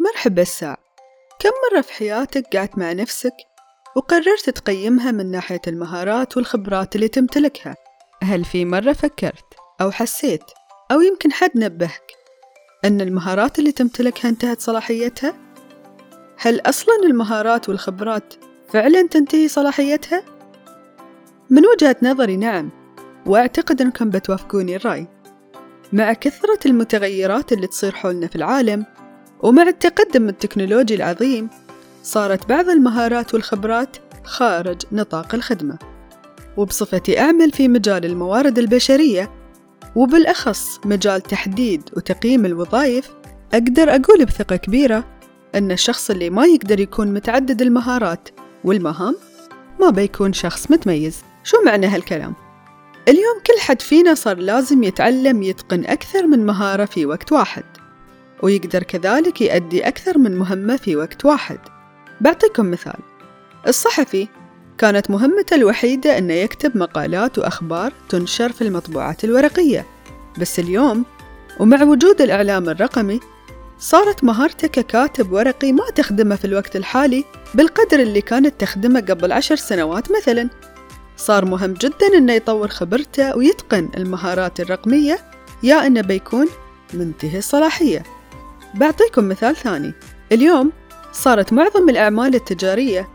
مرحبا الساع كم مرة في حياتك قعدت مع نفسك وقررت تقيمها من ناحية المهارات والخبرات اللي تمتلكها هل في مرة فكرت أو حسيت أو يمكن حد نبهك أن المهارات اللي تمتلكها انتهت صلاحيتها؟ هل أصلا المهارات والخبرات فعلا تنتهي صلاحيتها؟ من وجهة نظري نعم وأعتقد أنكم بتوافقوني الرأي مع كثرة المتغيرات اللي تصير حولنا في العالم ومع التقدم التكنولوجي العظيم صارت بعض المهارات والخبرات خارج نطاق الخدمة. وبصفتي أعمل في مجال الموارد البشرية وبالأخص مجال تحديد وتقييم الوظائف أقدر أقول بثقة كبيرة أن الشخص اللي ما يقدر يكون متعدد المهارات والمهام ما بيكون شخص متميز. شو معنى هالكلام؟ اليوم كل حد فينا صار لازم يتعلم يتقن أكثر من مهارة في وقت واحد. ويقدر كذلك يؤدي أكثر من مهمة في وقت واحد. بعطيكم مثال. الصحفي كانت مهمته الوحيدة أنه يكتب مقالات وأخبار تنشر في المطبوعات الورقية. بس اليوم ومع وجود الإعلام الرقمي صارت مهارته ككاتب ورقي ما تخدمه في الوقت الحالي بالقدر اللي كانت تخدمه قبل عشر سنوات مثلا. صار مهم جدا أنه يطور خبرته ويتقن المهارات الرقمية يا أنه بيكون منتهي الصلاحية. بعطيكم مثال ثاني. اليوم صارت معظم الأعمال التجارية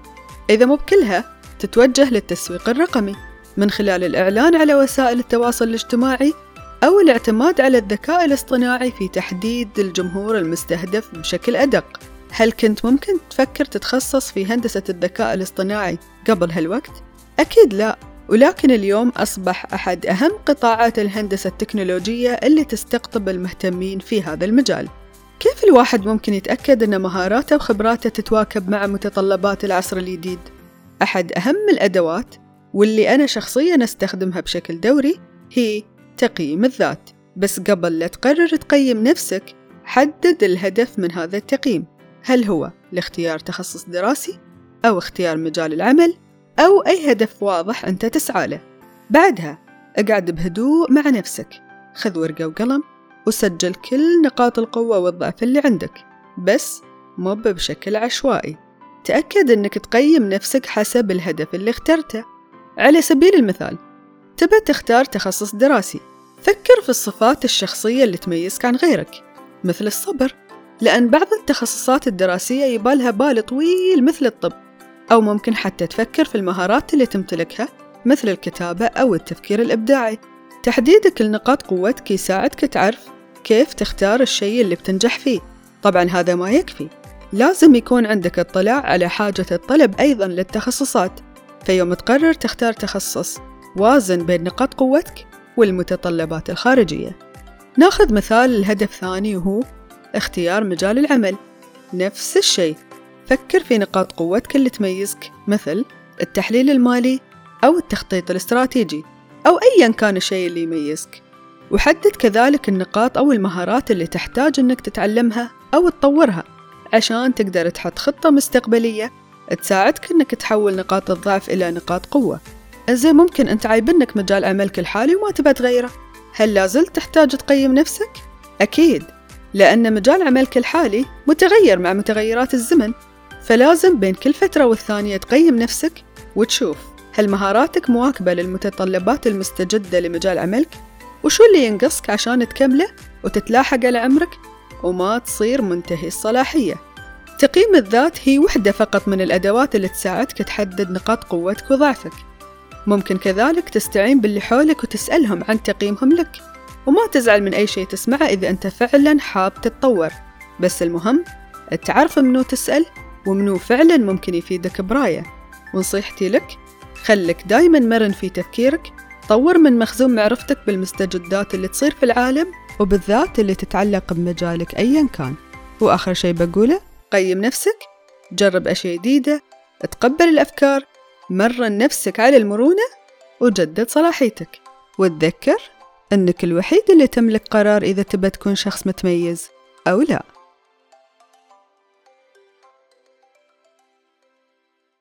إذا مو بكلها تتوجه للتسويق الرقمي من خلال الإعلان على وسائل التواصل الاجتماعي أو الاعتماد على الذكاء الاصطناعي في تحديد الجمهور المستهدف بشكل أدق. هل كنت ممكن تفكر تتخصص في هندسة الذكاء الاصطناعي قبل هالوقت؟ أكيد لا ولكن اليوم أصبح أحد أهم قطاعات الهندسة التكنولوجية اللي تستقطب المهتمين في هذا المجال. كيف الواحد ممكن يتأكد أن مهاراته وخبراته تتواكب مع متطلبات العصر الجديد؟ أحد أهم الأدوات واللي أنا شخصياً أستخدمها بشكل دوري هي تقييم الذات. بس قبل لا تقرر تقيم نفسك حدد الهدف من هذا التقييم. هل هو لاختيار تخصص دراسي أو اختيار مجال العمل أو أي هدف واضح أنت تسعى له؟ بعدها أقعد بهدوء مع نفسك. خذ ورقة وقلم وسجل كل نقاط القوة والضعف اللي عندك بس مو بشكل عشوائي. تأكد أنك تقيم نفسك حسب الهدف اللي اخترته. على سبيل المثال تبى تختار تخصص دراسي. فكر في الصفات الشخصية اللي تميزك عن غيرك مثل الصبر لأن بعض التخصصات الدراسية يبالها بال طويل مثل الطب. أو ممكن حتى تفكر في المهارات اللي تمتلكها مثل الكتابة أو التفكير الإبداعي. تحديدك لنقاط قوتك يساعدك تعرف كيف تختار الشيء اللي بتنجح فيه. طبعا هذا ما يكفي. لازم يكون عندك اطلاع على حاجة الطلب أيضا للتخصصات. فيوم تقرر تختار تخصص وازن بين نقاط قوتك والمتطلبات الخارجية. ناخذ مثال الهدف ثاني وهو اختيار مجال العمل. نفس الشيء. فكر في نقاط قوتك اللي تميزك مثل التحليل المالي أو التخطيط الاستراتيجي. أو أيا كان الشيء اللي يميزك. وحدد كذلك النقاط أو المهارات اللي تحتاج أنك تتعلمها أو تطورها عشان تقدر تحط خطة مستقبلية تساعدك أنك تحول نقاط الضعف إلى نقاط قوة. زين ممكن أنت عايبنك مجال عملك الحالي وما تبى تغيره. هل لازلت تحتاج تقيم نفسك؟ أكيد لأن مجال عملك الحالي متغير مع متغيرات الزمن فلازم بين كل فترة والثانية تقيم نفسك وتشوف. هل مهاراتك مواكبة للمتطلبات المستجدة لمجال عملك؟ وشو اللي ينقصك عشان تكمله وتتلاحق على عمرك وما تصير منتهي الصلاحية. تقييم الذات هي وحدة فقط من الأدوات اللي تساعدك تحدد نقاط قوتك وضعفك. ممكن كذلك تستعين باللي حولك وتسألهم عن تقييمهم لك. وما تزعل من أي شيء تسمعه إذا أنت فعلا حاب تتطور. بس المهم تعرف منو تسأل ومنو فعلا ممكن يفيدك برأية. ونصيحتي لك خلك دايما مرن في تفكيرك طور من مخزون معرفتك بالمستجدات اللي تصير في العالم وبالذات اللي تتعلق بمجالك أيا كان. وآخر شيء بقوله قيم نفسك جرب أشياء جديدة تقبل الأفكار مرن نفسك على المرونة وجدد صلاحيتك. وتذكر أنك الوحيد اللي تملك قرار إذا تبى تكون شخص متميز أو لا.